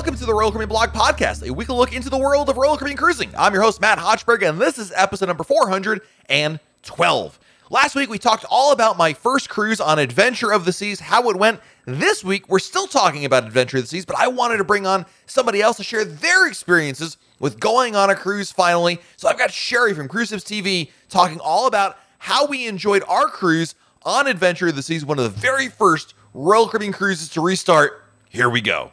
Welcome to the Royal Caribbean Blog Podcast, a weekly look into the world of Royal Caribbean cruising. I'm your host, Matt Hochberg, and this is episode number 412. Last week, we talked all about my first cruise on Adventure of the Seas, how it went. This week, we're still talking about Adventure of the Seas, but I wanted to bring on somebody else to share their experiences with going on a cruise finally. So I've got Sherry from Cruise TV talking all about how we enjoyed our cruise on Adventure of the Seas, one of the very first Royal Caribbean cruises to restart. Here we go.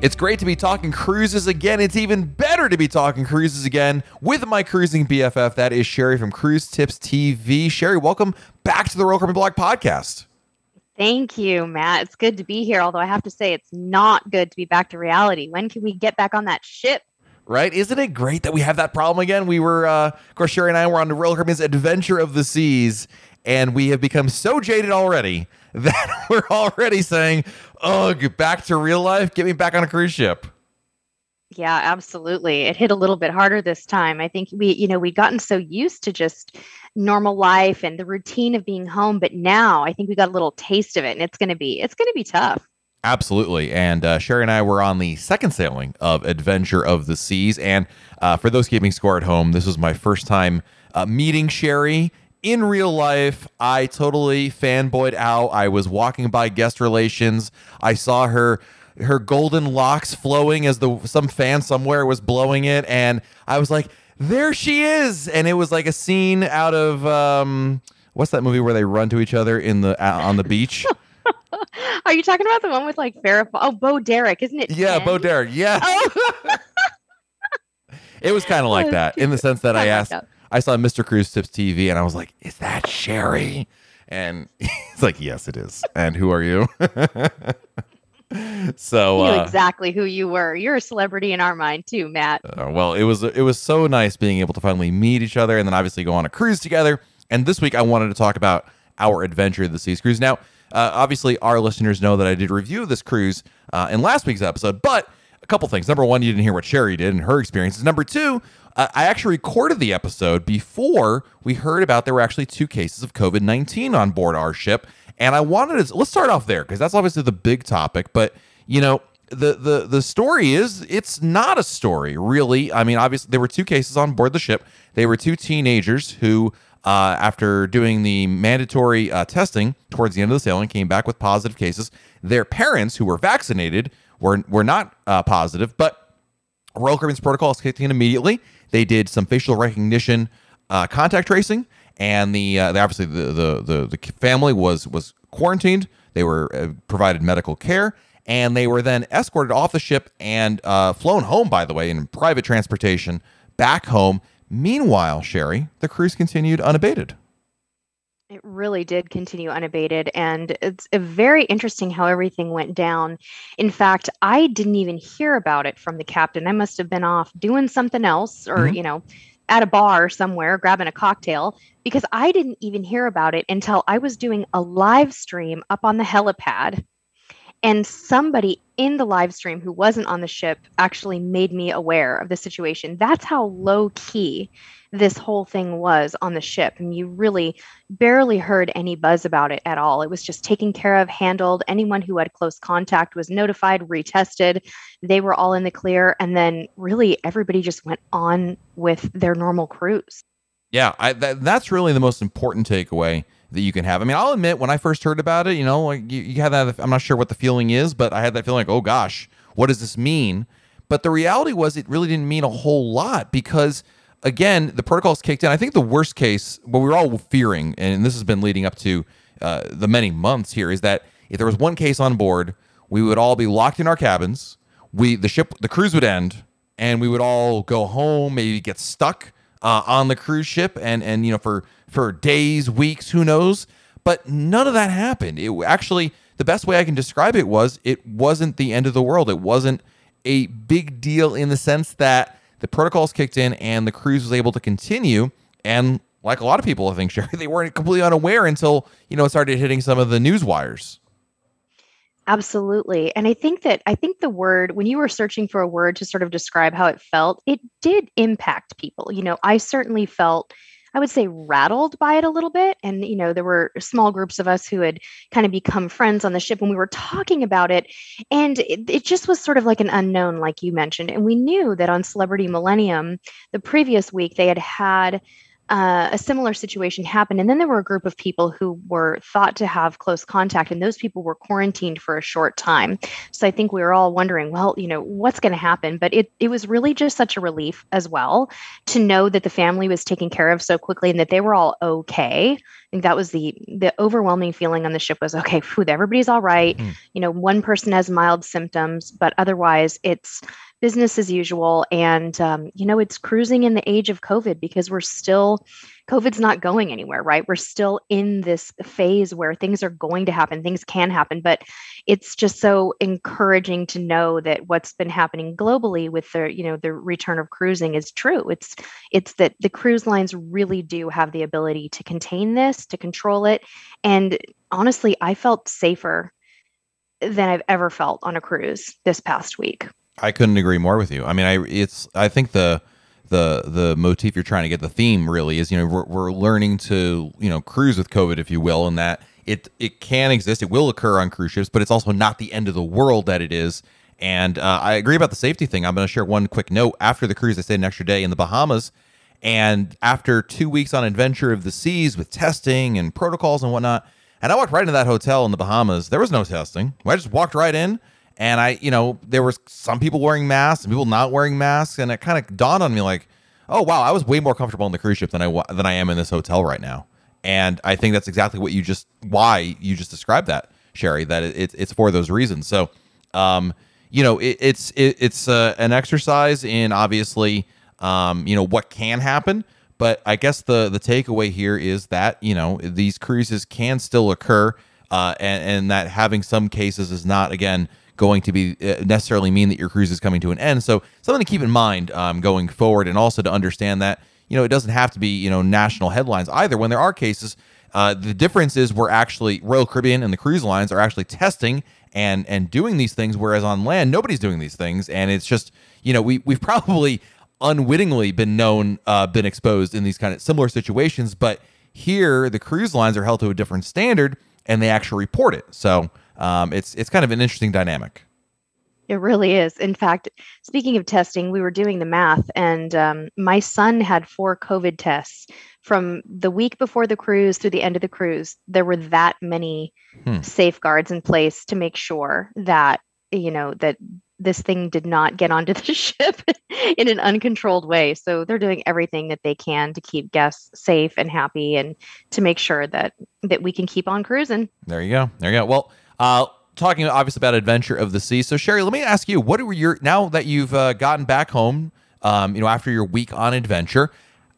It's great to be talking cruises again. It's even better to be talking cruises again with my cruising BFF. That is Sherry from Cruise Tips TV. Sherry, welcome back to the Royal Caribbean Blog podcast. Thank you, Matt. It's good to be here, although I have to say it's not good to be back to reality. When can we get back on that ship? Right? Isn't it great that we have that problem again? We were, uh, of course, Sherry and I were on the Royal Caribbean's Adventure of the Seas, and we have become so jaded already that we're already saying, "Oh, get back to real life. Get me back on a cruise ship." Yeah, absolutely. It hit a little bit harder this time. I think we, you know, we'd gotten so used to just normal life and the routine of being home, but now I think we got a little taste of it, and it's going to be, it's going to be tough. Absolutely. And uh, Sherry and I were on the second sailing of Adventure of the Seas. And uh, for those keeping score at home, this was my first time uh, meeting Sherry in real life, I totally fanboyed out. I was walking by guest relations. I saw her her golden locks flowing as the some fan somewhere was blowing it, and I was like, "There she is!" And it was like a scene out of um, what's that movie where they run to each other in the uh, on the beach? Are you talking about the one with like Farrah? Oh, Bo Derek, isn't it? Yeah, 10? Bo Derek. Yeah. Oh. it was kind of like that in the sense that I asked. I saw Mr. Cruise Tips TV and I was like, is that Sherry? And he's like, yes, it is. And who are you? so uh, exactly who you were. You're a celebrity in our mind too, Matt. Uh, well, it was it was so nice being able to finally meet each other and then obviously go on a cruise together. And this week I wanted to talk about our adventure of the seas cruise. Now, uh, obviously, our listeners know that I did review this cruise uh, in last week's episode, but a couple things. Number one, you didn't hear what Sherry did and her experiences. Number two, uh, I actually recorded the episode before we heard about there were actually two cases of COVID 19 on board our ship. And I wanted to, let's start off there because that's obviously the big topic. But, you know, the, the the story is it's not a story really i mean obviously there were two cases on board the ship they were two teenagers who uh, after doing the mandatory uh, testing towards the end of the sailing came back with positive cases their parents who were vaccinated were were not uh, positive but royal caribbean's protocol is kicked in immediately they did some facial recognition uh, contact tracing, and the, uh, the obviously the, the, the the family was was quarantined. They were uh, provided medical care, and they were then escorted off the ship and uh, flown home. By the way, in private transportation back home. Meanwhile, Sherry, the cruise continued unabated. It really did continue unabated. And it's very interesting how everything went down. In fact, I didn't even hear about it from the captain. I must have been off doing something else or, mm-hmm. you know, at a bar somewhere grabbing a cocktail because I didn't even hear about it until I was doing a live stream up on the helipad. And somebody in the live stream who wasn't on the ship actually made me aware of the situation. That's how low key this whole thing was on the ship. And you really barely heard any buzz about it at all. It was just taken care of, handled. Anyone who had close contact was notified, retested. They were all in the clear. And then really everybody just went on with their normal cruise. Yeah, I, that, that's really the most important takeaway that you can have. I mean, I'll admit when I first heard about it, you know, like you, you had that. I'm not sure what the feeling is, but I had that feeling like, oh gosh, what does this mean? But the reality was, it really didn't mean a whole lot because again, the protocols kicked in. I think the worst case, what we were all fearing, and this has been leading up to uh, the many months here, is that if there was one case on board, we would all be locked in our cabins. We the ship, the cruise would end, and we would all go home, maybe get stuck uh, on the cruise ship, and and you know for for days, weeks, who knows. But none of that happened. It actually, the best way I can describe it was, it wasn't the end of the world. It wasn't a big deal in the sense that the protocols kicked in and the cruise was able to continue. And like a lot of people, I think, Sherry, they weren't completely unaware until, you know, it started hitting some of the news wires. Absolutely. And I think that I think the word, when you were searching for a word to sort of describe how it felt, it did impact people. You know, I certainly felt I would say rattled by it a little bit. And, you know, there were small groups of us who had kind of become friends on the ship when we were talking about it. And it, it just was sort of like an unknown, like you mentioned. And we knew that on Celebrity Millennium, the previous week, they had had uh, a similar situation happened. And then there were a group of people who were thought to have close contact, and those people were quarantined for a short time. So I think we were all wondering, well, you know, what's going to happen? But it, it was really just such a relief as well to know that the family was taken care of so quickly and that they were all okay. I think that was the the overwhelming feeling on the ship was okay, food, everybody's all right. Mm. You know, one person has mild symptoms, but otherwise it's business as usual. And, um, you know, it's cruising in the age of COVID because we're still, COVID's not going anywhere, right? We're still in this phase where things are going to happen, things can happen, but it's just so encouraging to know that what's been happening globally with the, you know, the return of cruising is true. It's, it's that the cruise lines really do have the ability to contain this, to control it. And honestly, I felt safer than I've ever felt on a cruise this past week. I couldn't agree more with you. I mean, I it's I think the the the motif you're trying to get the theme really is you know we're, we're learning to you know cruise with COVID if you will, and that it it can exist, it will occur on cruise ships, but it's also not the end of the world that it is. And uh, I agree about the safety thing. I'm going to share one quick note. After the cruise, I stayed an extra day in the Bahamas, and after two weeks on Adventure of the Seas with testing and protocols and whatnot, and I walked right into that hotel in the Bahamas. There was no testing. I just walked right in and I, you know, there was some people wearing masks and people not wearing masks, and it kind of dawned on me like, oh wow, I was way more comfortable on the cruise ship than I than I am in this hotel right now. And I think that's exactly what you just why you just described that, Sherry. That it, it's for those reasons. So, um, you know, it, it's it, it's uh, an exercise in obviously, um, you know, what can happen. But I guess the the takeaway here is that you know these cruises can still occur, uh, and, and that having some cases is not again going to be uh, necessarily mean that your cruise is coming to an end. So something to keep in mind um, going forward, and also to understand that you know it doesn't have to be you know national headlines either. When there are cases, uh, the difference is we're actually Royal Caribbean and the cruise lines are actually testing and and doing these things, whereas on land nobody's doing these things, and it's just you know we we've probably unwittingly been known uh, been exposed in these kind of similar situations, but here the cruise lines are held to a different standard and they actually report it. So um, it's it's kind of an interesting dynamic. It really is. In fact, speaking of testing, we were doing the math, and um, my son had four COVID tests from the week before the cruise through the end of the cruise. There were that many hmm. safeguards in place to make sure that you know that this thing did not get onto the ship in an uncontrolled way. So they're doing everything that they can to keep guests safe and happy, and to make sure that that we can keep on cruising. There you go. There you go. Well. Uh, talking obviously about Adventure of the Sea. So Sherry, let me ask you, what were your now that you've uh, gotten back home, um, you know, after your week on adventure,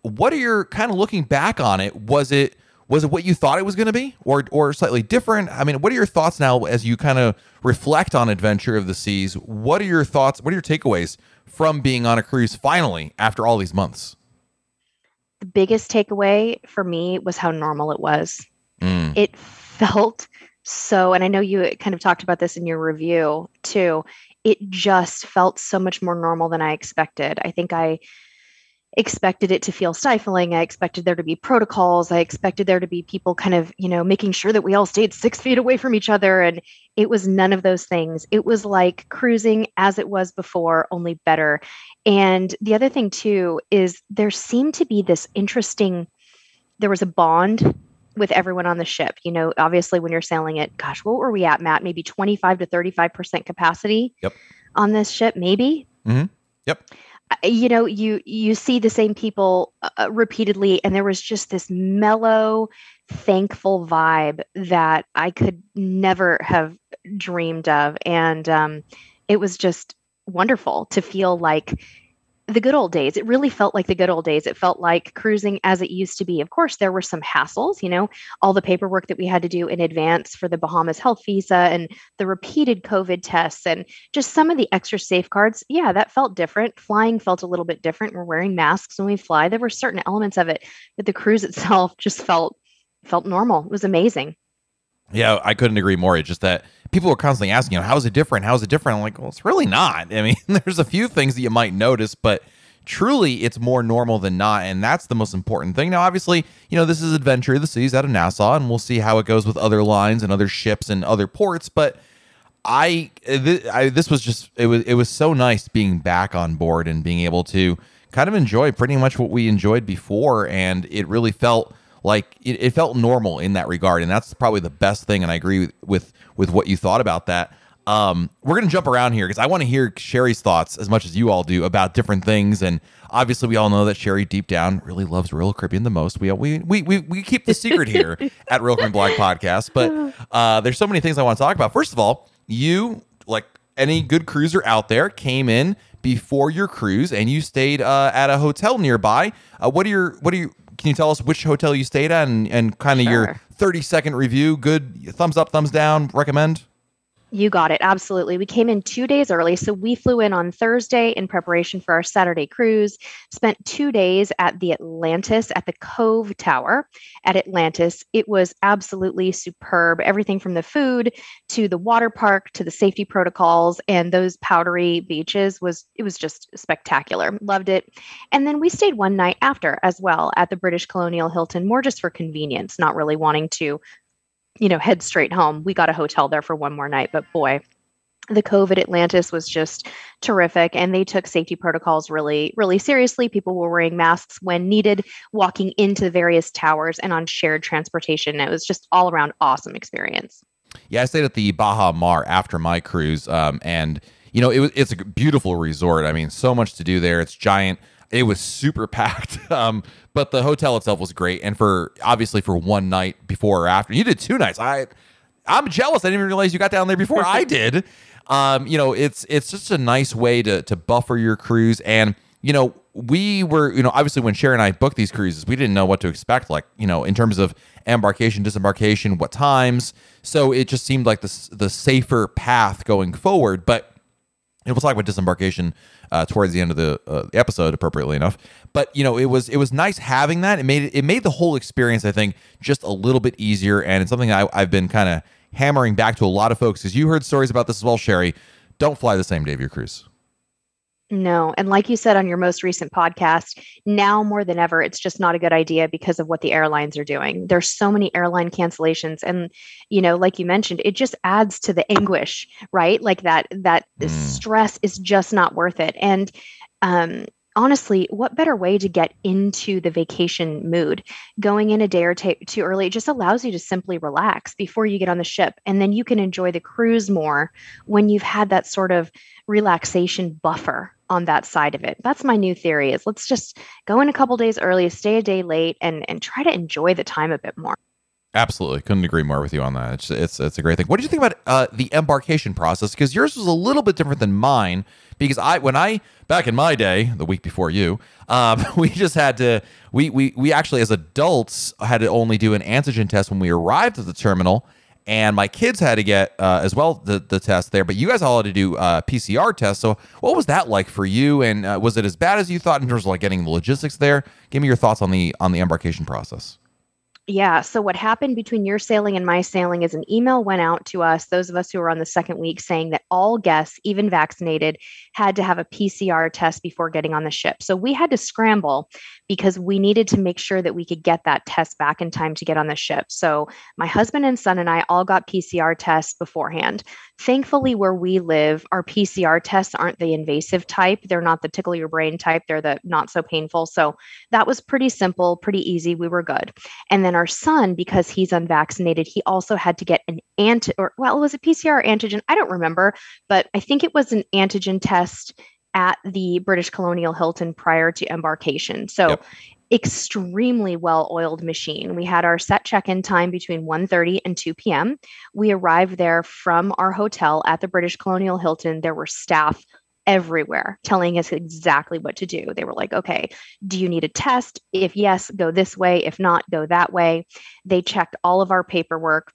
what are your kind of looking back on it? Was it was it what you thought it was going to be, or or slightly different? I mean, what are your thoughts now as you kind of reflect on Adventure of the Seas? What are your thoughts? What are your takeaways from being on a cruise finally after all these months? The biggest takeaway for me was how normal it was. Mm. It felt so, and I know you kind of talked about this in your review too. It just felt so much more normal than I expected. I think I expected it to feel stifling. I expected there to be protocols. I expected there to be people kind of, you know, making sure that we all stayed six feet away from each other. And it was none of those things. It was like cruising as it was before, only better. And the other thing, too, is there seemed to be this interesting, there was a bond with everyone on the ship. You know, obviously when you're sailing it, gosh, what were we at, Matt? Maybe 25 to 35% capacity yep. on this ship, maybe. Mm-hmm. Yep. You know, you you see the same people uh, uh, repeatedly, and there was just this mellow, thankful vibe that I could never have dreamed of, and um, it was just wonderful to feel like the good old days. It really felt like the good old days. It felt like cruising as it used to be. Of course, there were some hassles, you know, all the paperwork that we had to do in advance for the Bahamas health visa and the repeated COVID tests and just some of the extra safeguards. Yeah, that felt different. Flying felt a little bit different. We're wearing masks when we fly. There were certain elements of it, but the cruise itself just felt felt normal. It was amazing. Yeah, I couldn't agree more. It's just that people are constantly asking, you know, how is it different? How is it different? I'm like, well, it's really not. I mean, there's a few things that you might notice, but truly it's more normal than not and that's the most important thing now obviously you know this is adventure of the seas out of nassau and we'll see how it goes with other lines and other ships and other ports but I, I this was just it was it was so nice being back on board and being able to kind of enjoy pretty much what we enjoyed before and it really felt like it, it felt normal in that regard and that's probably the best thing and i agree with with, with what you thought about that um, we're going to jump around here because I want to hear Sherry's thoughts as much as you all do about different things. And obviously, we all know that Sherry deep down really loves Royal Caribbean the most. We we we we, we keep the secret here at Royal Caribbean Blog Podcast. But uh, there's so many things I want to talk about. First of all, you like any good cruiser out there came in before your cruise and you stayed uh, at a hotel nearby. Uh, what are your what are you? Can you tell us which hotel you stayed at and, and kind of sure. your 30 second review? Good thumbs up, thumbs down, recommend? You got it. Absolutely. We came in two days early. So we flew in on Thursday in preparation for our Saturday cruise, spent two days at the Atlantis at the Cove Tower at Atlantis. It was absolutely superb. Everything from the food to the water park to the safety protocols and those powdery beaches was, it was just spectacular. Loved it. And then we stayed one night after as well at the British Colonial Hilton, more just for convenience, not really wanting to you know, head straight home. We got a hotel there for one more night, but boy, the Cove Atlantis was just terrific, and they took safety protocols really, really seriously. People were wearing masks when needed, walking into the various towers and on shared transportation. It was just all around awesome experience. Yeah, I stayed at the Baha Mar after my cruise, um, and you know, it it's a beautiful resort. I mean, so much to do there. It's giant. It was super packed. Um, but the hotel itself was great. And for obviously for one night before or after, you did two nights. I I'm jealous. I didn't even realize you got down there before I did. Um, you know, it's it's just a nice way to to buffer your cruise. And you know, we were, you know, obviously when Sharon and I booked these cruises, we didn't know what to expect, like, you know, in terms of embarkation, disembarkation, what times. So it just seemed like the the safer path going forward. But and we'll talk about disembarkation uh, towards the end of the uh, episode, appropriately enough. But you know, it was it was nice having that. It made it, made the whole experience, I think, just a little bit easier. And it's something I, I've been kind of hammering back to a lot of folks because you heard stories about this as well, Sherry. Don't fly the same day of your cruise. No. And like you said on your most recent podcast, now more than ever, it's just not a good idea because of what the airlines are doing. There's so many airline cancellations. And, you know, like you mentioned, it just adds to the anguish, right? Like that, that mm. stress is just not worth it. And, um, honestly, what better way to get into the vacation mood? Going in a day or t- too early, just allows you to simply relax before you get on the ship. And then you can enjoy the cruise more when you've had that sort of relaxation buffer on that side of it. That's my new theory is let's just go in a couple days early, stay a day late and and try to enjoy the time a bit more. Absolutely, couldn't agree more with you on that. It's it's, it's a great thing. What did you think about uh, the embarkation process? Because yours was a little bit different than mine. Because I, when I back in my day, the week before you, um, we just had to we we we actually as adults had to only do an antigen test when we arrived at the terminal, and my kids had to get uh, as well the, the test there. But you guys all had to do uh, PCR tests. So what was that like for you? And uh, was it as bad as you thought in terms of like getting the logistics there? Give me your thoughts on the on the embarkation process. Yeah. So, what happened between your sailing and my sailing is an email went out to us, those of us who were on the second week, saying that all guests, even vaccinated, had to have a PCR test before getting on the ship. So, we had to scramble because we needed to make sure that we could get that test back in time to get on the ship. So, my husband and son and I all got PCR tests beforehand. Thankfully, where we live, our PCR tests aren't the invasive type. They're not the tickle your brain type. They're the not so painful. So that was pretty simple, pretty easy. We were good. And then our son, because he's unvaccinated, he also had to get an anti or well, it was a PCR antigen. I don't remember, but I think it was an antigen test at the British Colonial Hilton prior to embarkation. So yep extremely well-oiled machine. We had our set check-in time between 1:30 and 2 p.m. We arrived there from our hotel at the British Colonial Hilton. There were staff everywhere telling us exactly what to do. They were like, okay, do you need a test? If yes, go this way. If not, go that way. They checked all of our paperwork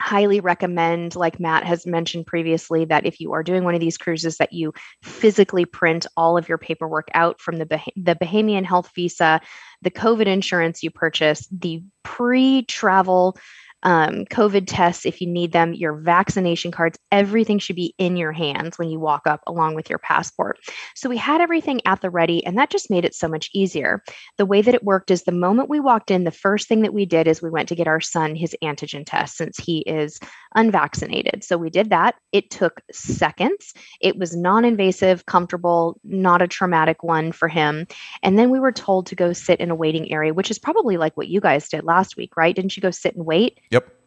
highly recommend like matt has mentioned previously that if you are doing one of these cruises that you physically print all of your paperwork out from the, bah- the bahamian health visa the covid insurance you purchase the pre-travel um, COVID tests if you need them, your vaccination cards, everything should be in your hands when you walk up along with your passport. So we had everything at the ready, and that just made it so much easier. The way that it worked is the moment we walked in, the first thing that we did is we went to get our son his antigen test since he is unvaccinated. So we did that. It took seconds. It was non invasive, comfortable, not a traumatic one for him. And then we were told to go sit in a waiting area, which is probably like what you guys did last week, right? Didn't you go sit and wait? Yep.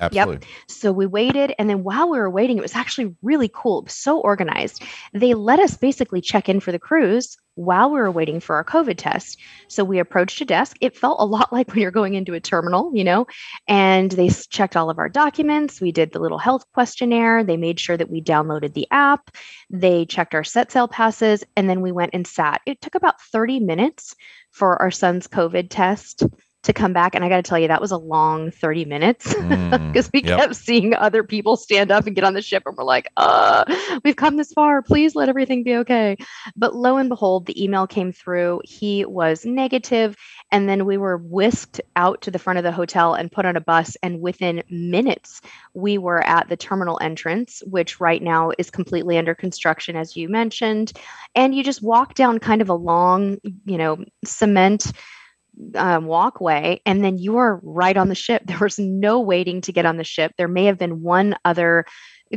Absolutely. Yep. So we waited. And then while we were waiting, it was actually really cool. So organized. They let us basically check in for the cruise while we were waiting for our COVID test. So we approached a desk. It felt a lot like when you're going into a terminal, you know, and they checked all of our documents. We did the little health questionnaire. They made sure that we downloaded the app. They checked our set sail passes. And then we went and sat. It took about 30 minutes for our son's COVID test to come back. And I got to tell you, that was a long 30 minutes because mm, we yep. kept seeing other people stand up and get on the ship. And we're like, uh, we've come this far. Please let everything be okay. But lo and behold, the email came through. He was negative, And then we were whisked out to the front of the hotel and put on a bus. And within minutes, we were at the terminal entrance, which right now is completely under construction, as you mentioned. And you just walk down kind of a long, you know, cement um, walkway, and then you are right on the ship. There was no waiting to get on the ship. There may have been one other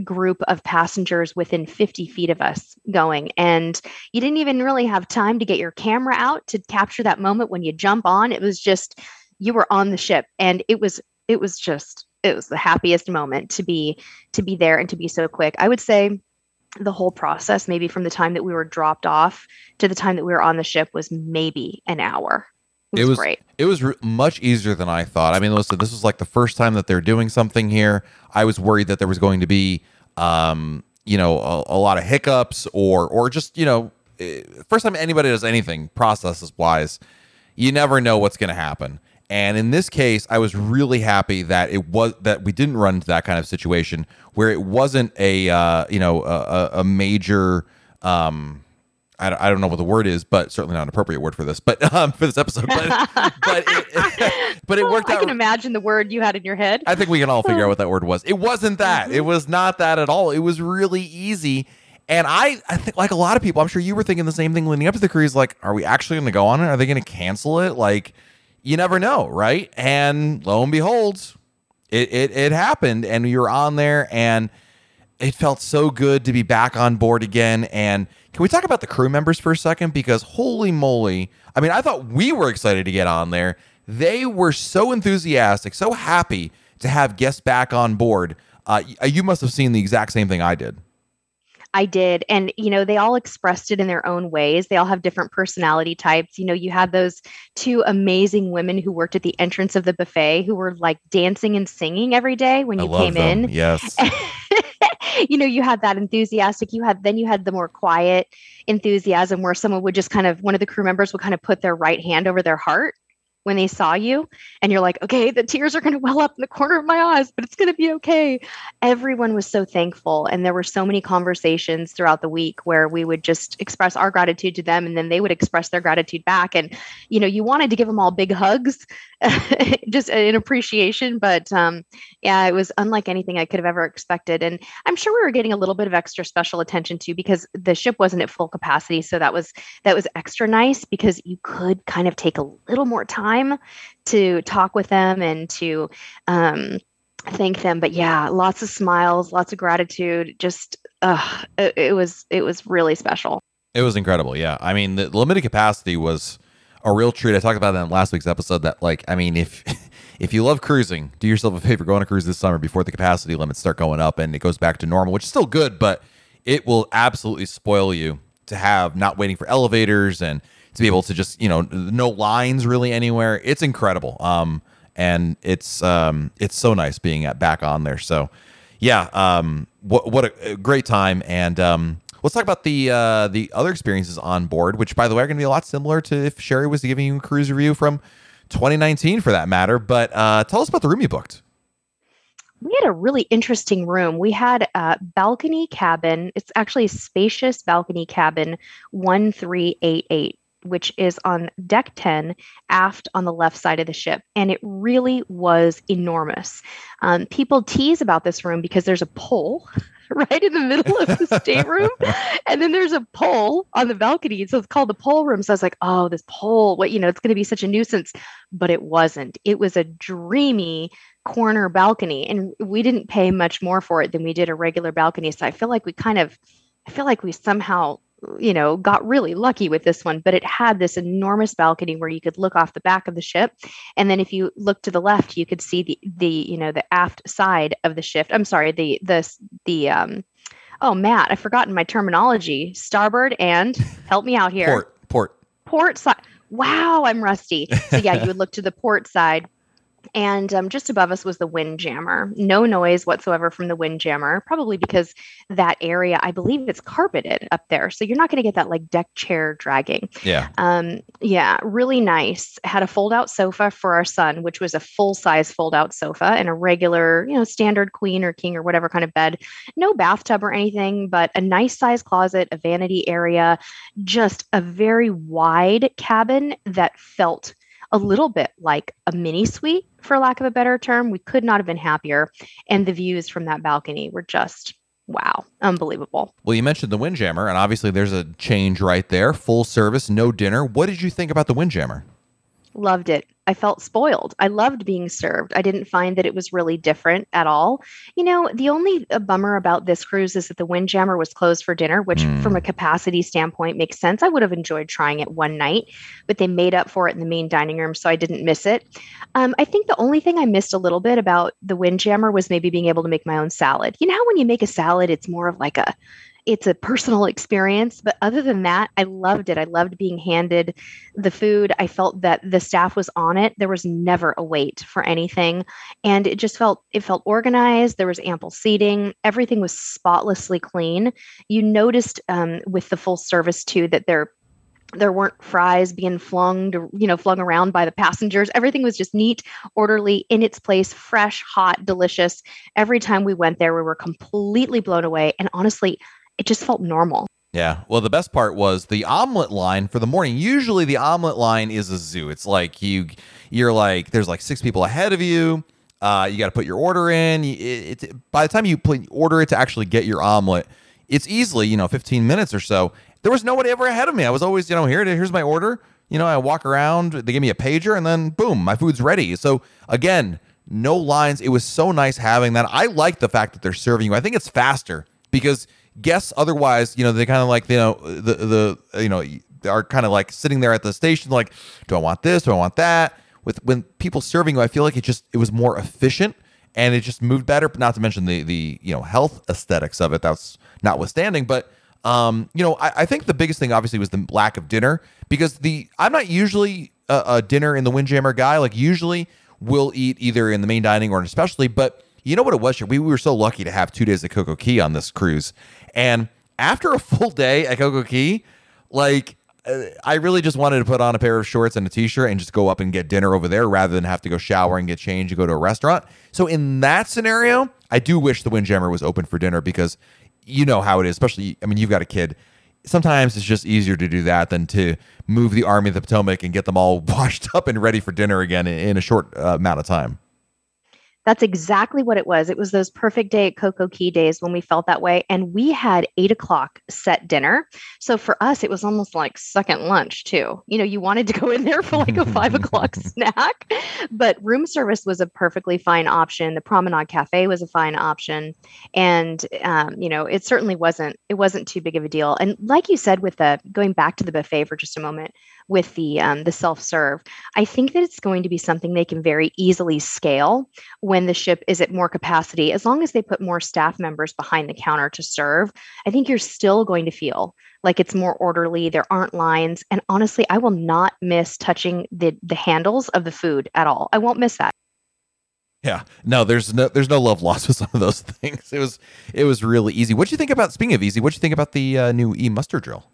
group of passengers within 50 feet of us going. And you didn't even really have time to get your camera out to capture that moment when you jump on. It was just, you were on the ship. And it was, it was just, it was the happiest moment to be, to be there and to be so quick. I would say the whole process, maybe from the time that we were dropped off to the time that we were on the ship was maybe an hour it was, great. It was re- much easier than I thought. I mean, listen, this was like the first time that they're doing something here. I was worried that there was going to be, um, you know, a, a lot of hiccups or or just you know, eh, first time anybody does anything processes wise, you never know what's going to happen. And in this case, I was really happy that it was that we didn't run into that kind of situation where it wasn't a uh, you know a, a major um, I don't, I don't know what the word is, but certainly not an appropriate word for this, but um, for this episode. But but it, but it worked I out. I can imagine the word you had in your head. I think we can all figure out what that word was. It wasn't that. It was not that at all. It was really easy. And I, I think, like a lot of people, I'm sure you were thinking the same thing leading up to the cruise. Like, are we actually going to go on it? Are they going to cancel it? Like, you never know, right? And lo and behold, it it, it happened, and you're on there, and it felt so good to be back on board again. And can we talk about the crew members for a second? Because holy moly, I mean, I thought we were excited to get on there. They were so enthusiastic, so happy to have guests back on board. Uh, you must have seen the exact same thing I did. I did. And, you know, they all expressed it in their own ways. They all have different personality types. You know, you had those two amazing women who worked at the entrance of the buffet who were like dancing and singing every day when you came them. in. Yes. you know, you had that enthusiastic, you had then you had the more quiet enthusiasm where someone would just kind of one of the crew members would kind of put their right hand over their heart when they saw you and you're like okay the tears are going to well up in the corner of my eyes but it's going to be okay. Everyone was so thankful and there were so many conversations throughout the week where we would just express our gratitude to them and then they would express their gratitude back and you know you wanted to give them all big hugs just in appreciation but um, yeah it was unlike anything i could have ever expected and i'm sure we were getting a little bit of extra special attention too because the ship wasn't at full capacity so that was that was extra nice because you could kind of take a little more time to talk with them and to um, thank them. But yeah lots of smiles lots of gratitude. Just uh, it, it was it was really special. It was incredible. Yeah. I mean the limited capacity was a real treat. I talked about that in last week's episode. That like, I mean, if if you love cruising, do yourself a favor, go on a cruise this summer before the capacity limits start going up and it goes back to normal, which is still good, but it will absolutely spoil you to have not waiting for elevators and to be able to just you know no lines really anywhere. It's incredible. Um, and it's um it's so nice being at back on there. So yeah, um, what what a, a great time and um Let's talk about the uh, the other experiences on board, which, by the way, are going to be a lot similar to if Sherry was giving you a cruise review from 2019, for that matter. But uh, tell us about the room you booked. We had a really interesting room. We had a balcony cabin. It's actually a spacious balcony cabin 1388 which is on deck 10, aft on the left side of the ship. And it really was enormous. Um, people tease about this room because there's a pole right in the middle of the stateroom. and then there's a pole on the balcony. So it's called the pole room. So I was like, oh, this pole, what, you know, it's going to be such a nuisance. But it wasn't. It was a dreamy corner balcony. And we didn't pay much more for it than we did a regular balcony. So I feel like we kind of, I feel like we somehow you know, got really lucky with this one, but it had this enormous balcony where you could look off the back of the ship. And then if you look to the left, you could see the the, you know, the aft side of the ship. I'm sorry, the the the um oh Matt, I've forgotten my terminology. Starboard and help me out here. Port. Port. Port side. Wow, I'm rusty. So yeah, you would look to the port side and um, just above us was the windjammer. No noise whatsoever from the windjammer, probably because that area, I believe it's carpeted up there. So you're not going to get that like deck chair dragging. Yeah. Um, yeah, really nice. Had a fold out sofa for our son, which was a full size fold out sofa and a regular, you know, standard queen or king or whatever kind of bed. No bathtub or anything, but a nice size closet, a vanity area, just a very wide cabin that felt a little bit like a mini suite, for lack of a better term. We could not have been happier. And the views from that balcony were just wow, unbelievable. Well, you mentioned the Windjammer, and obviously there's a change right there. Full service, no dinner. What did you think about the Windjammer? Loved it. I felt spoiled. I loved being served. I didn't find that it was really different at all. You know, the only uh, bummer about this cruise is that the Windjammer was closed for dinner, which mm. from a capacity standpoint makes sense. I would have enjoyed trying it one night, but they made up for it in the main dining room, so I didn't miss it. Um, I think the only thing I missed a little bit about the Windjammer was maybe being able to make my own salad. You know how when you make a salad, it's more of like a it's a personal experience. But other than that, I loved it. I loved being handed the food. I felt that the staff was on it. There was never a wait for anything. And it just felt it felt organized. There was ample seating. Everything was spotlessly clean. You noticed um, with the full service too that there there weren't fries being flung you know flung around by the passengers everything was just neat orderly in its place fresh hot delicious every time we went there we were completely blown away and honestly it just felt normal. Yeah. Well, the best part was the omelet line for the morning. Usually the omelet line is a zoo. It's like you you're like there's like six people ahead of you. Uh, you got to put your order in. It, it, by the time you put, order it to actually get your omelet, it's easily you know 15 minutes or so. There was nobody ever ahead of me. I was always you know here here's my order. You know I walk around. They give me a pager and then boom, my food's ready. So again, no lines. It was so nice having that. I like the fact that they're serving you. I think it's faster because guests otherwise, you know, they kind of like, you know, the the you know, are kind of like sitting there at the station like, do I want this? Do I want that? With when people serving you, I feel like it just it was more efficient and it just moved better, but not to mention the the, you know, health aesthetics of it. That's notwithstanding, but um, you know, I, I think the biggest thing obviously was the lack of dinner because the I'm not usually a, a dinner in the Windjammer guy. Like usually we'll eat either in the main dining or especially, but you know what it was? We, we were so lucky to have two days of Key on this cruise, and after a full day at CocoCay, like uh, I really just wanted to put on a pair of shorts and a t-shirt and just go up and get dinner over there rather than have to go shower and get changed and go to a restaurant. So in that scenario, I do wish the Windjammer was open for dinner because you know how it is, especially I mean you've got a kid. Sometimes it's just easier to do that than to move the Army of the Potomac and get them all washed up and ready for dinner again in, in a short uh, amount of time. That's exactly what it was. It was those perfect day at CocoCay days when we felt that way. And we had eight o'clock set dinner. So for us, it was almost like second lunch, too. You know, you wanted to go in there for like a five o'clock snack, but room service was a perfectly fine option. The Promenade Cafe was a fine option. And, um, you know, it certainly wasn't, it wasn't too big of a deal. And like you said, with the going back to the buffet for just a moment, with the um, the self serve. I think that it's going to be something they can very easily scale when the ship is at more capacity. As long as they put more staff members behind the counter to serve, I think you're still going to feel like it's more orderly. There aren't lines, and honestly, I will not miss touching the the handles of the food at all. I won't miss that. Yeah, no, there's no there's no love lost with some of those things. It was it was really easy. What do you think about speaking of easy? What do you think about the uh, new e muster drill?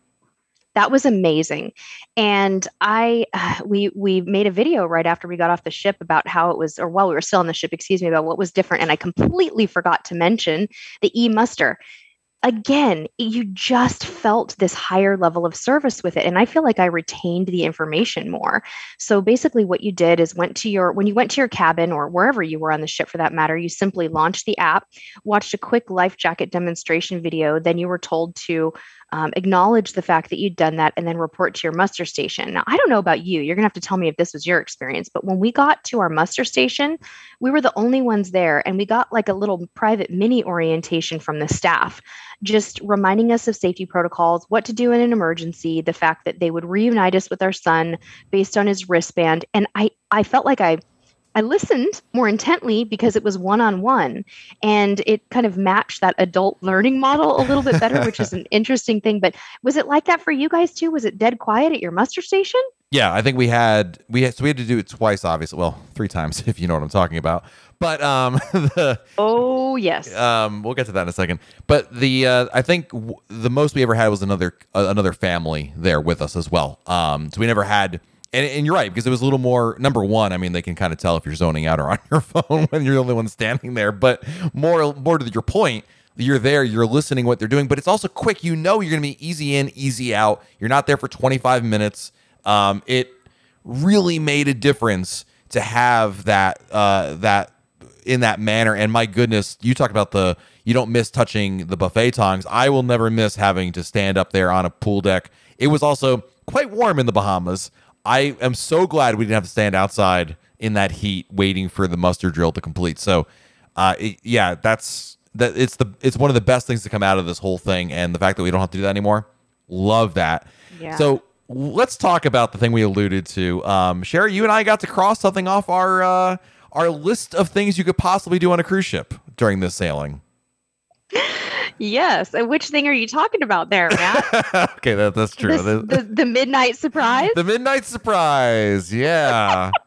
That was amazing and i uh, we we made a video right after we got off the ship about how it was or while we were still on the ship excuse me about what was different and i completely forgot to mention the e muster again, you just felt this higher level of service with it. And I feel like I retained the information more. So basically, what you did is went to your, when you went to your cabin or wherever you were on the ship for that matter, you simply launched the app, watched a quick life jacket demonstration video. Then you were told to um, acknowledge the fact that you'd done that and then report to your muster station. Now, I don't know about you. You're going to have to tell me if this was your experience. But when we got to our muster station, we were the only ones there and we got like a little private mini orientation from the staff, just reminding us of safety protocols, what to do in an emergency, the fact that they would reunite us with our son based on his wristband. And I, I felt like I I listened more intently because it was one on one and it kind of matched that adult learning model a little bit better, which is an interesting thing. But was it like that for you guys too? Was it dead quiet at your muster station? Yeah, I think we had we had so we had to do it twice, obviously. Well, three times if you know what I'm talking about. But um, the oh yes, um, we'll get to that in a second. But the uh, I think w- the most we ever had was another uh, another family there with us as well. Um, so we never had and, and you're right because it was a little more number one. I mean, they can kind of tell if you're zoning out or on your phone when you're the only one standing there. But more more to your point, you're there, you're listening what they're doing, but it's also quick. You know, you're going to be easy in, easy out. You're not there for 25 minutes. Um, it really made a difference to have that uh, that in that manner. And my goodness, you talk about the you don't miss touching the buffet tongs. I will never miss having to stand up there on a pool deck. It was also quite warm in the Bahamas. I am so glad we didn't have to stand outside in that heat waiting for the muster drill to complete. So, uh, it, yeah, that's that. It's the it's one of the best things to come out of this whole thing, and the fact that we don't have to do that anymore, love that. Yeah. So let's talk about the thing we alluded to. Um, Sherry, you and I got to cross something off our uh, our list of things you could possibly do on a cruise ship during this sailing. Yes. And which thing are you talking about there, Matt? okay, that, that's true. The, the, the, midnight surprise? The midnight surprise. Yeah.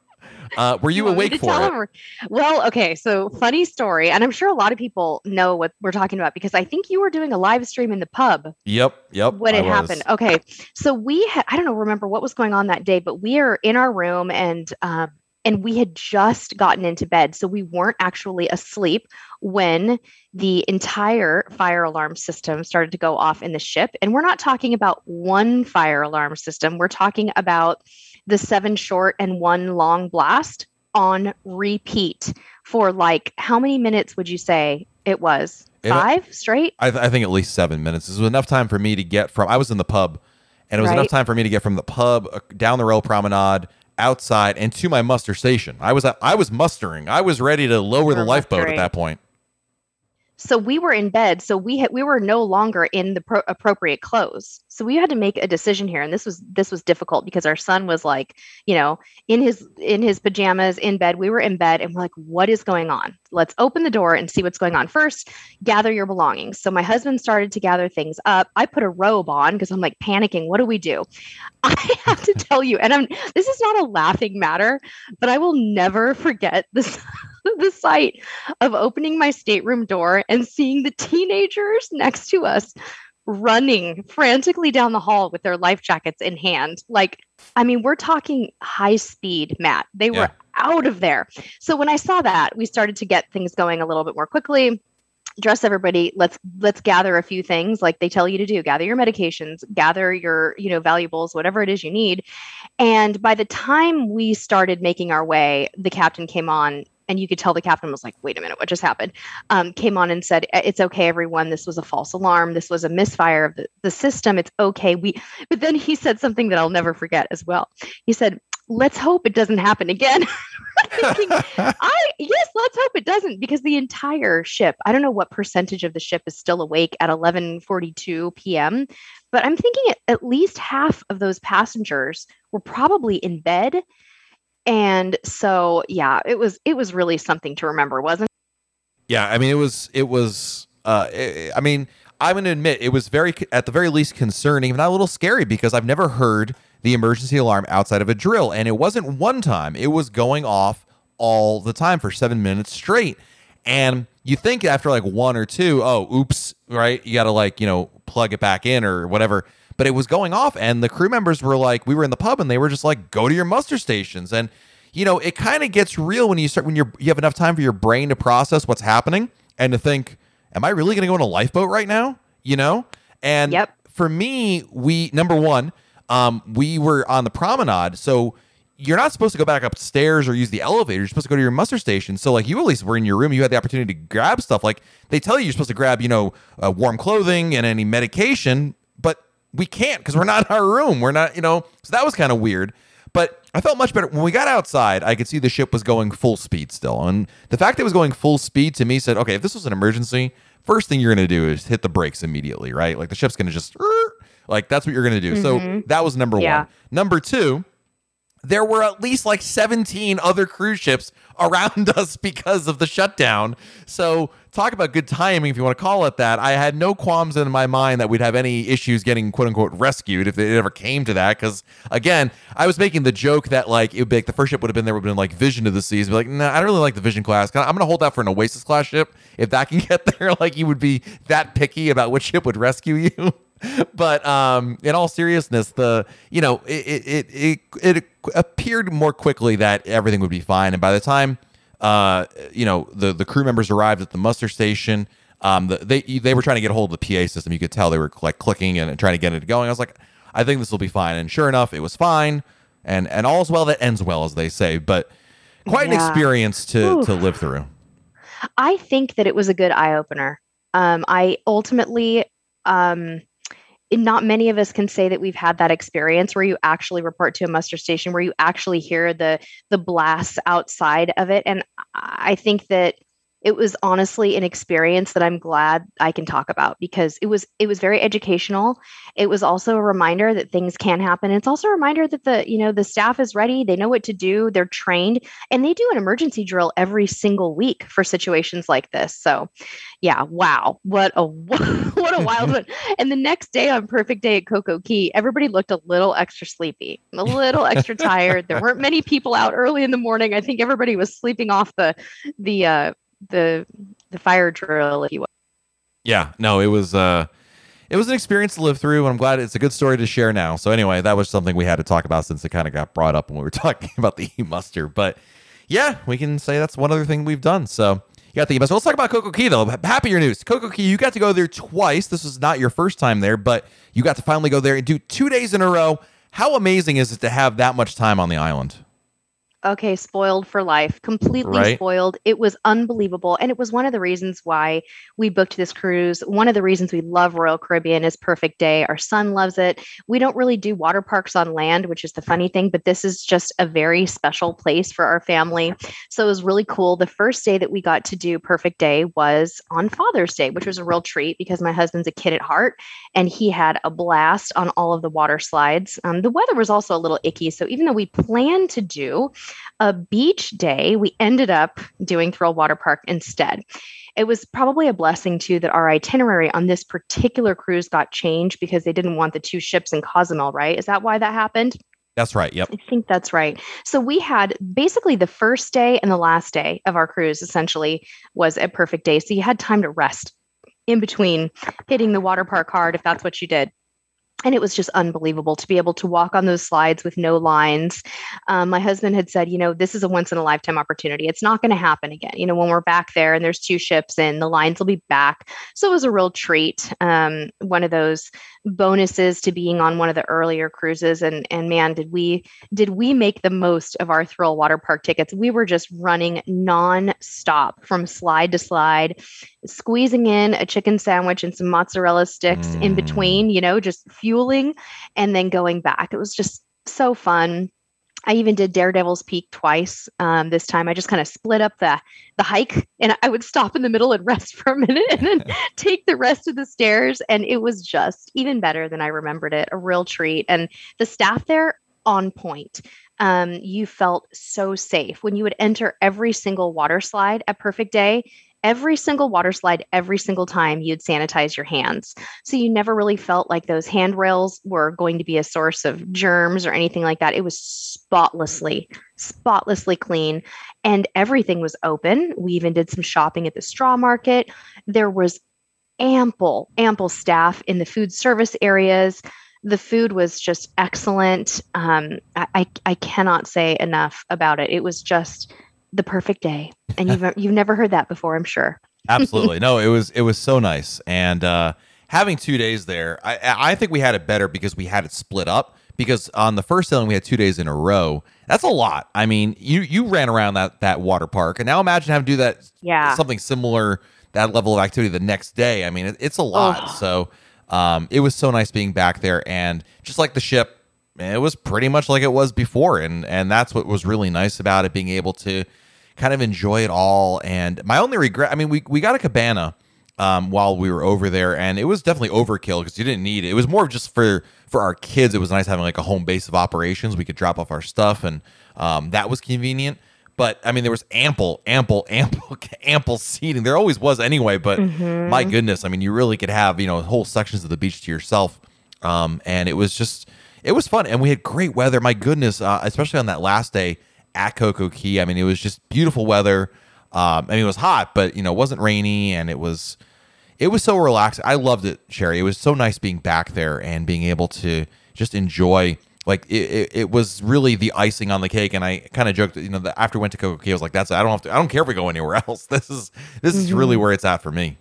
Uh, were you, you awake for it? Well, okay. So, funny story, and I'm sure a lot of people know what we're talking about because I think you were doing a live stream in the pub. Yep, yep. When it happened. Okay, so we had I don't know remember what was going on that day, but we are in our room and um, and we had just gotten into bed. So we weren't actually asleep when the entire fire alarm system started to go off in the ship. And we're not talking about one fire alarm system, we're talking about the seven short and one long blast on repeat for like how many minutes would you say it was? Five it, straight? I, th- I, think at least seven minutes. This was enough time for me to get from, I was in the pub. And it was right. enough time for me to get from the pub uh, down the Royal Promenade outside and to my muster station. I was I was mustering. I was ready to lower the lifeboat mustering. at that point so we were in bed so we had we were no longer in the pro- appropriate clothes. So we had to make a decision here and this was this was difficult because our son was like you know in his in his pajamas in bed. We were in bed and we're like what is going on? Let's open the door and see what's going on. First gather your belongings. So my husband started to gather things up. I put a robe on because i'm like panicking. What do we do? I have to tell you and i'm this is not a laughing matter but i will never forget this the sight of opening my stateroom door and seeing the teenagers next to us running frantically down the hall with their life jackets in hand. Like, I mean, we're talking high speed, Matt. They yeah. were out of there. So when I saw that, we started to get things going a little bit more quickly dress everybody let's let's gather a few things like they tell you to do gather your medications gather your you know valuables whatever it is you need and by the time we started making our way the captain came on and you could tell the captain was like, wait a minute, what just happened? Um, came on and said, it's okay, everyone. This was a false alarm. This was a misfire of the, the system. It's okay. We, but then he said something that I'll never forget as well. He said, let's hope it doesn't happen again. thinking, I yes, let's hope it doesn't because the entire ship, I don't know what percentage of the ship is still awake at 11:42 p.m., but I'm thinking at least half of those passengers were probably in bed and so yeah it was it was really something to remember wasn't it? yeah i mean it was it was uh it, i mean i'm going to admit it was very at the very least concerning if not a little scary because i've never heard the emergency alarm outside of a drill. And it wasn't one time. It was going off all the time for seven minutes straight. And you think after like one or two, oh oops right? You got to like you know plug it back in or whatever but it was going off and the crew members were like we were in the pub and they were just like go to your muster stations and you know it kind of gets real when you start when you're you have enough time for your brain to process what's happening and to think am i really going to go in a lifeboat right now you know? And Yep. for me, we number one, um, we were on the promenade, so you're not supposed to go back upstairs or use the elevator. You're supposed to go to your muster station. So like you at least were in your room. You had the opportunity to grab stuff. Like they tell you you're supposed to grab, you know, uh, warm clothing and any medication, but we can't because we're not in our room. We're not, you know. So that was kind of weird. But I felt much better when we got outside. I could see the ship was going full speed still, and the fact that it was going full speed to me said, okay, if this was an emergency, first thing you're going to do is hit the brakes immediately, right? Like the ship's going to just like that's what you're going to do. So mm-hmm. that was number Yeah. one. Number two, there were at least like 17 other cruise ships around us because of the shutdown. So, talk about good timing, if you want to call it that. I had no qualms in my mind that we'd have any issues getting quote unquote rescued if it ever came to that. Because, again, I was making the joke that like it would be like the first ship would have been there, would have been like Vision of the Seas. Be like, nah, I don't really like the Vision class. I'm to hold out for an Oasis class ship. If that can get there, like you would be that picky about which ship would rescue you. but um, in all seriousness, the you know it it, it it appeared more quickly that everything would be fine, and by the time uh, you know the the crew members arrived at the muster station, um, the, they they were trying to get a hold of the PA system. You could tell they were like clicking and trying to get it going. I was like, I think this will be fine, and sure enough, it was fine, and and all's well that ends well, as they say. But quite an experience to Oof. to live through. I think that it was a good eye opener. Um, I ultimately, um, not many of us can say that we've had that experience where you actually report to a muster station, where you actually hear the the blasts outside of it, and I think that it was honestly an experience that I'm glad I can talk about because it was it was very educational. It was also a reminder that things can happen. It's also a reminder that the you know the staff is ready, they know what to do, they're trained, and they do an emergency drill every single week for situations like this. So, yeah, wow, what a what a wild one! And the next day on Perfect Day at CocoCay, everybody looked a little extra sleepy, a little extra tired. There weren't many people out early in the morning. I think everybody was sleeping off the the uh, the the fire drill, if you will. Yeah, no, it was uh it was an experience to live through, and I'm glad it's a good story to share now. So anyway, that was something we had to talk about since it kind of got brought up when we were talking about the muster. But yeah, we can say that's one other thing we've done. So you got the muster. Let's talk about CocoCay though. Happier news. CocoCay, you got to go there twice. This was not your first time there, but you got to finally go there and do two days in a row. How amazing is it to have that much time on the island? Okay, spoiled for life, completely Right. spoiled. It was unbelievable. And it was one of the reasons why we booked this cruise. One of the reasons we love Royal Caribbean is Perfect Day. Our son loves it. We don't really do water parks on land, which is the funny thing, but this is just a very special place for our family. So it was really cool. The first day that we got to do Perfect Day was on Father's Day, which was a real treat because my husband's a kid at heart and he had a blast on all of the water slides. Um, the weather was also a little icky. So even though we planned to do a beach day, we ended up doing Thrill Water Park instead. It was probably a blessing too that our itinerary on this particular cruise got changed because they didn't want the two ships in Cozumel, right? Is that why that happened? That's right. Yep. I think that's right. So we had basically the first day and the last day of our cruise essentially was a perfect day. So you had time to rest in between hitting the water park hard if that's what you did. And it was just unbelievable to be able to walk on those slides with no lines. Um, my husband had said, you know, this is a once in a lifetime opportunity. It's not going to happen again. You know, when we're back there and there's two ships and the lines will be back. So it was a real treat. Um, one of those bonuses to being on one of the earlier cruises. And and man, did we did we make the most of our thrill water park tickets? We were just running non-stop from slide to slide, squeezing in a chicken sandwich and some mozzarella sticks in Mm. between, you know, just fueling and then going back. It was just so fun. I even did Daredevil's Peak twice. Um, this time, I just kind of split up the the hike, and I would stop in the middle and rest for a minute, and then take the rest of the stairs. And it was just even better than I remembered it. A real treat, and the staff there on point. Um, you felt so safe when you would enter every single water slide at Perfect Day. Every single water slide, every single time you'd sanitize your hands. So you never really felt like those handrails were going to be a source of germs or anything like that. It was spotlessly, spotlessly clean. And everything was open. We even did some shopping at the straw market. There was ample, ample staff in the food service areas. The food was just excellent. Um, I, I, I cannot say enough about it. It was just the perfect day. And you've, you've never heard that before, I'm sure. Absolutely. No, it was it was so nice. And uh having two days there, I, I think we had it better because we had it split up. Because on the first sailing, we had two days in a row. That's a lot. I mean, you you ran around that that water park, and now imagine having to do that. Yeah. something similar that level of activity the next day. I mean, it, it's a lot. Oh. So um, it was so nice being back there, and just like the ship, it was pretty much like it was before, and and that's what was really nice about it, being able to kind of enjoy it all. And my only regret, I mean, we we got a cabana um, while we were over there, and it was definitely overkill because you didn't need it. It was more of just for for our kids. It was nice having like a home base of operations. We could drop off our stuff, and um, that was convenient. But I mean, there was ample, ample, ample, ample seating. There always was anyway. But my goodness, I mean, you really could have you know whole sections of the beach to yourself, um, and it was just it was fun, and we had great weather. My goodness, uh, especially on that last day at CocoCay. I mean, it was just beautiful weather. Um, I mean, it was hot, but you know, it wasn't rainy, and it was it was so relaxing. I loved it, Sherry. It was so nice being back there and being able to just enjoy. Like it, it, it was really the icing on the cake, and I kind of joked, you know, that after I went to CocoCay, I was like, "That's I don't have to. I don't care if we go anywhere else. This is this is really where it's at for me."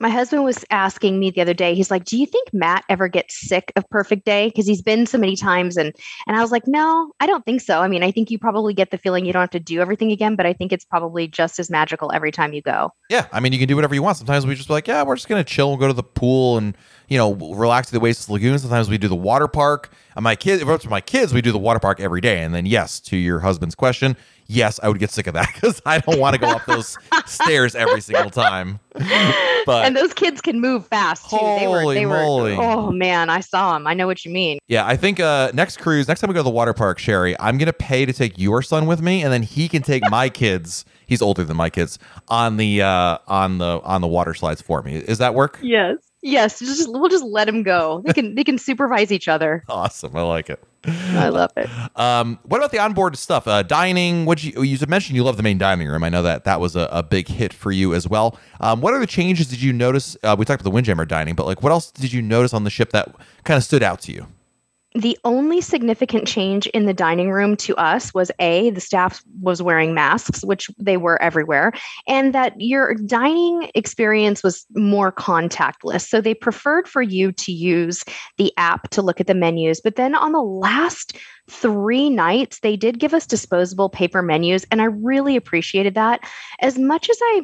My husband was asking me the other day. He's like, "Do you think Matt ever gets sick of Perfect Day because he's been so many times?" And and I was like, "No, I don't think so. I mean, I think you probably get the feeling you don't have to do everything again, but I think it's probably just as magical every time you go." Yeah, I mean, you can do whatever you want. Sometimes we just be like, yeah, we're just gonna chill and go to the pool and you know relax at the Oasis Lagoon. Sometimes we do the water park. And my kids, if it's my kids, we do the water park every day. And then yes, to your husband's question, yes, I would get sick of that because I don't want to go up those stairs every single time. But and those kids can move fast too. they were Holy they moly. were Oh man, I saw them. I know what you mean. yeah, I think uh, next cruise, next time we go to the water park, Sherry, I'm gonna pay to take your son with me, and then he can take my kids. He's older than my kids on the uh, on the on the water slides for me. Is that work? Yes. Yes, just we'll just let them go. They can they can supervise each other. Awesome, I like it. I love it. Um, what about the onboard stuff? Uh, dining. What you you mentioned you love the main dining room. I know that that was a, a big hit for you as well. Um, what other changes did you notice? Uh, we talked about the Windjammer dining, but like, what else did you notice on the ship that kind of stood out to you? The only significant change in the dining room to us was A, the staff was wearing masks, which they were everywhere, and that your dining experience was more contactless. So they preferred for you to use the app to look at the menus. But then on the last three nights, they did give us disposable paper menus, and I really appreciated that. As much as I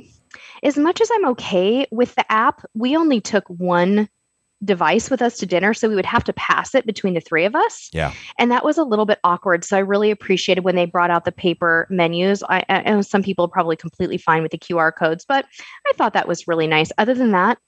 as much as I'm okay with the app, we only took one device with us to dinner so we would have to pass it between the three of us. Yeah, and that was a little bit awkward so i really appreciated when they brought out the paper menus. I, I know some people are probably completely fine with the qr codes but i thought that was really nice. Other than that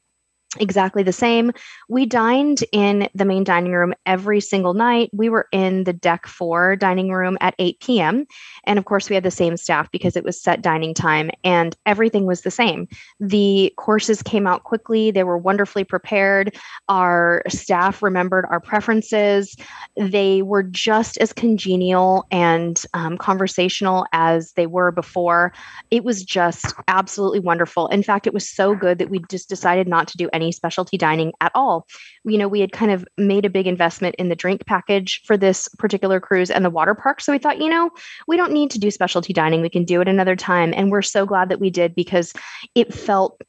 exactly the same. We dined in the main dining room every single night. We were in the deck four dining room at 8 p.m and of course we had the same staff because it was set dining time and everything was the same. The courses came out quickly. They were wonderfully prepared. Our staff remembered our preferences. They were just as congenial and um, conversational as they were before. It was just absolutely wonderful. In fact it was so good that we just decided not to do any specialty dining at all. You know we had kind of made a big investment in the drink package for this particular cruise and the water park. So we thought you know we don't need to do specialty dining. We can do it another time. And we're so glad that we did because it felt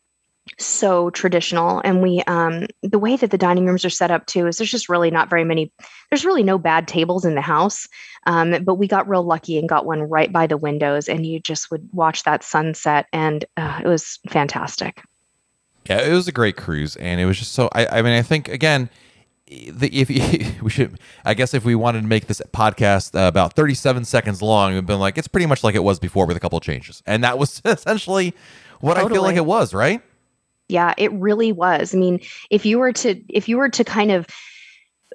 so traditional. And we um the way that the dining rooms are set up too is there's just really not very many there's really no bad tables in the house. Um but we got real lucky and got one right by the windows and you just would watch that sunset and uh, it was fantastic yeah, it was a great cruise, and it was just so. I, I mean, I think again, the, if we should, I guess, if we wanted to make this podcast uh, about 37 seconds long, we've been like, it's pretty much like it was before with a couple of changes, and that was essentially what I feel like it was, right? yeah it really was i mean if you were to if you were to kind of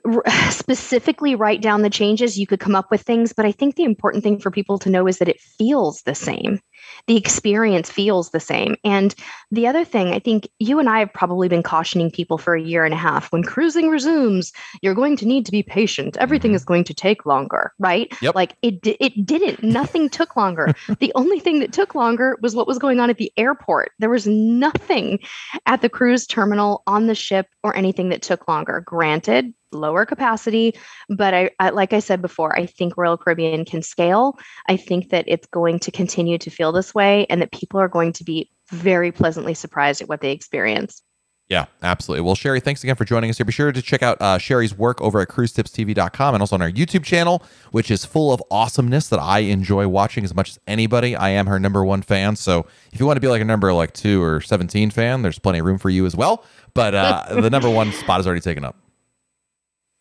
specifically write down the changes you could come up with things but i think the important thing for people to know is that it feels the same the experience feels the same. And the other thing i think you and i have probably been cautioning people for a year and a half when cruising resumes you're going to need to be patient. Everything mm-hmm. is going to take longer right? Yep. like it it didn't. Nothing took longer. The only thing that took longer was what was going on at the airport. There was nothing at the cruise terminal on the ship or anything that took longer. Granted lower capacity but I, I like i said before i think royal caribbean can scale i think that it's going to continue to feel this way and that people are going to be very pleasantly surprised at what they experience Yeah, absolutely. Well, Sherry, thanks again for joining us here. Be sure to check out uh, Sherry's work over at cruisetipstv.com and also on our YouTube channel, which is full of awesomeness that I enjoy watching as much as anybody. I am her number one fan. So if you want to be like a number like two or 17 fan, there's plenty of room for you as well. But uh, the number one spot is already taken up.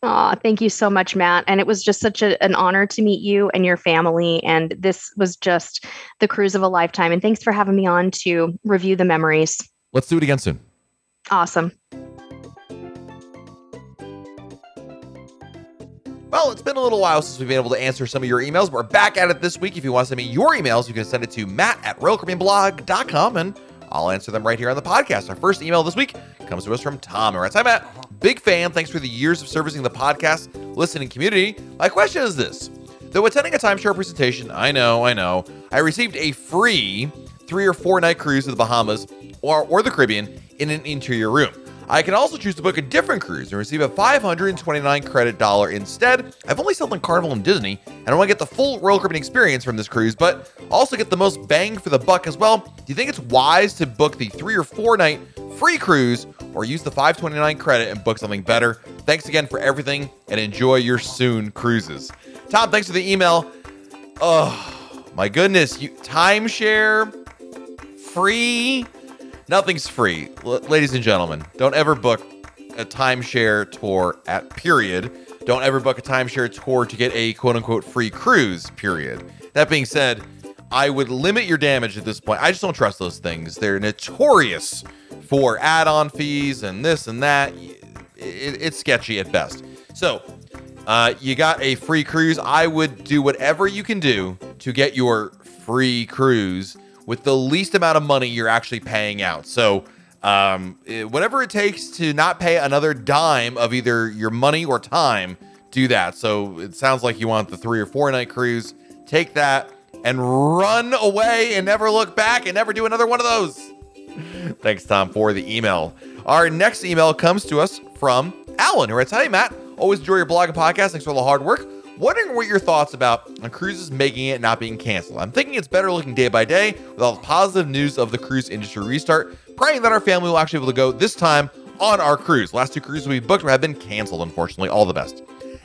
Aw, thank you so much, Matt. And it was just such a, an honor to meet you and your family. And this was just the cruise of a lifetime. And thanks for having me on to review the memories. Let's do it again soon. Awesome. Well, it's been a little while since we've been able to answer some of your emails. We're back at it this week. If you want to send me your emails, you can send it to matt at royalcaribbeanblog.com and I'll answer them right here on the podcast. Our first email this week comes to us from Tom. All right, hi, Matt. Big fan. Thanks for the years of servicing the podcast, listening community. My question is this Though attending a timeshare presentation, I know, I know, I received a free three or four night cruise to the Bahamas or, or the Caribbean in an interior room. I can also choose to book a different cruise and receive a 529 credit dollar instead. I've only sailed on Carnival and Disney, and I want to get the full Royal Caribbean experience from this cruise, but also get the most bang for the buck as well. Do you think it's wise to book the three or four night free cruise or use the 529 credit and book something better? Thanks again for everything and enjoy your soon cruises. Tom, thanks for the email. Oh, my goodness. You timeshare free Nothing's free. L- ladies and gentlemen, don't ever book a timeshare tour at period. Don't ever book a timeshare tour to get a quote unquote free cruise, period. That being said, I would limit your damage at this point. I just don't trust those things. They're notorious for add on fees and this and that. It, it's sketchy at best. So, uh, you got a free cruise. I would do whatever you can do to get your free cruise with the least amount of money you're actually paying out. So, um, whatever it takes to not pay another dime of either your money or time, do that. So it sounds like you want the three or four night cruise. Take that and run away and never look back and never do another one of those. Thanks, Tom, for the email. Our next email comes to us from Alan, who writes, Hey, Matt, always enjoy your blog and podcast. Thanks for all the hard work. Wondering what your thoughts about on cruises making it not being canceled. I'm thinking it's better looking day by day with all the positive news of the cruise industry restart. Praying that our family will actually be able to go this time on our cruise. Last two cruises we booked have been canceled, unfortunately. All the best.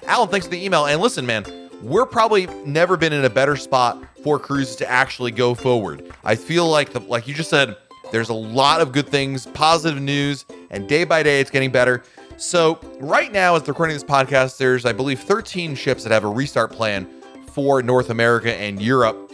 Alan, thanks for the email. And listen, man, we're probably never been in a better spot for cruises to actually go forward. I feel like the like you just said, there's a lot of good things, positive news, and day by day it's getting better. So, right now, as they're recording this podcast, there's, I believe, 13 ships that have a restart plan for North America and Europe.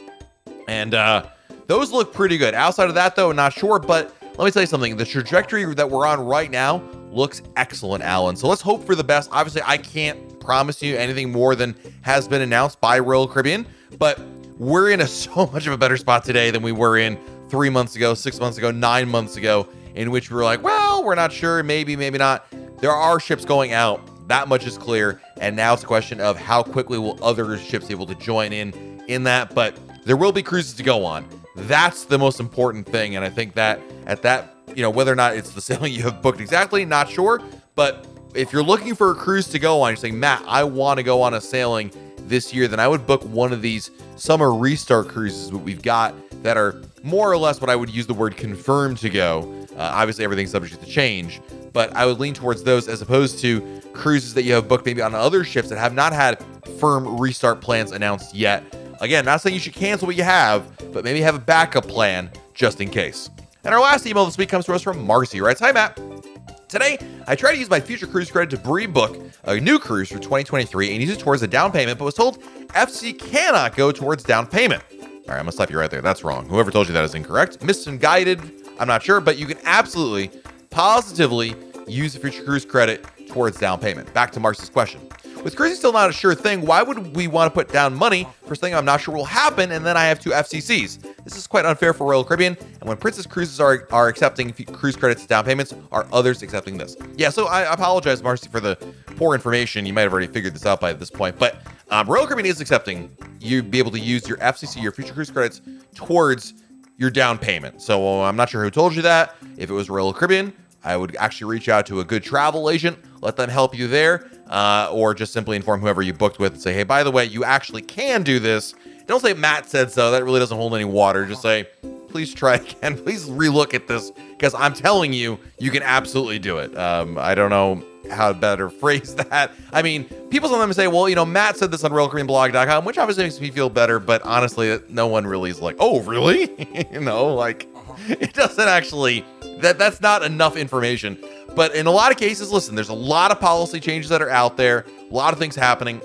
And uh, those look pretty good. Outside of that, though, not sure. But let me tell you something the trajectory that we're on right now looks excellent, Alan. So, let's hope for the best. Obviously, I can't promise you anything more than has been announced by Royal Caribbean, but we're in a so much of a better spot today than we were in three months ago, six months ago, nine months ago, in which we were like, well, we're not sure, maybe, maybe not. There are ships going out. That much is clear. And now it's a question of how quickly will other ships be able to join in in that. But there will be cruises to go on. That's the most important thing. And I think that at that, you know, whether or not it's the sailing you have booked exactly, not sure. But if you're looking for a cruise to go on, you're saying, Matt, I want to go on a sailing this year, then I would book one of these summer restart cruises that we've got that are more or less what I would use the word confirmed to go. Uh, obviously, everything's subject to change, but I would lean towards those as opposed to cruises that you have booked maybe on other ships that have not had firm restart plans announced yet. Again, not saying you should cancel what you have, but maybe have a backup plan just in case. And our last email this week comes to us from Marcy, writes, Hi, Matt. Today, I tried to use my future cruise credit to pre-book a new cruise for 2023 and use it towards a down payment, but was told FC cannot go towards down payment. All right, I'm gonna slap you right there. That's wrong. Whoever told you that is incorrect. Misguided. I'm not sure, but you can absolutely positively use the future cruise credit towards down payment. Back to Marcy's question. With cruising still not a sure thing, why would we want to put down money for something I'm not sure will happen and then I have two FCCs? This is quite unfair for Royal Caribbean, and when Princess Cruises are, are accepting cruise credits down payments, are others accepting this? Yeah, so I apologize, Marcy, for the poor information. You might have already figured this out by this point, but um, Royal Caribbean is accepting You'd be able to use your FCC, your future cruise credits, towards your down payment. So I'm not sure who told you that. If it was Royal Caribbean, I would actually reach out to a good travel agent, let them help you there, uh, or just simply inform whoever you booked with and say, hey, by the way, you actually can do this. Don't say Matt said so. That really doesn't hold any water. Just say, please try again. Please relook at this because I'm telling you, you can absolutely do it. Um, I don't know how to better phrase that. I mean, people sometimes say, well, you know, Matt said this on RoyalCaribbeanBlog.com, which obviously makes me feel better, but honestly, no one really is like, oh, really? you know, like uh-huh. it doesn't actually that that's not enough information. But in a lot of cases, listen, there's a lot of policy changes that are out there, a lot of things happening.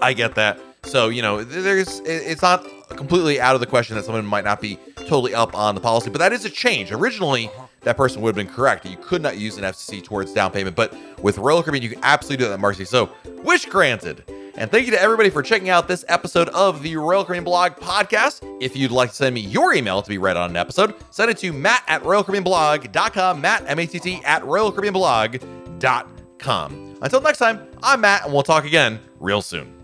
I get that. So, you know, there's it's not completely out of the question that someone might not be totally up on the policy, but that is a change. Originally, uh-huh. That person would have been correct. You could not use an FCC towards down payment, but with Royal Caribbean, you can absolutely do that, Marcy. So, wish granted. And thank you to everybody for checking out this episode of the Royal Caribbean Blog podcast. If you'd like to send me your email to be read on an episode, send it to matt at royalcaribbeanblog.com, matt, M-A-T-T, at royalcaribbeanblog.com. Until next time, I'm Matt, and we'll talk again real soon.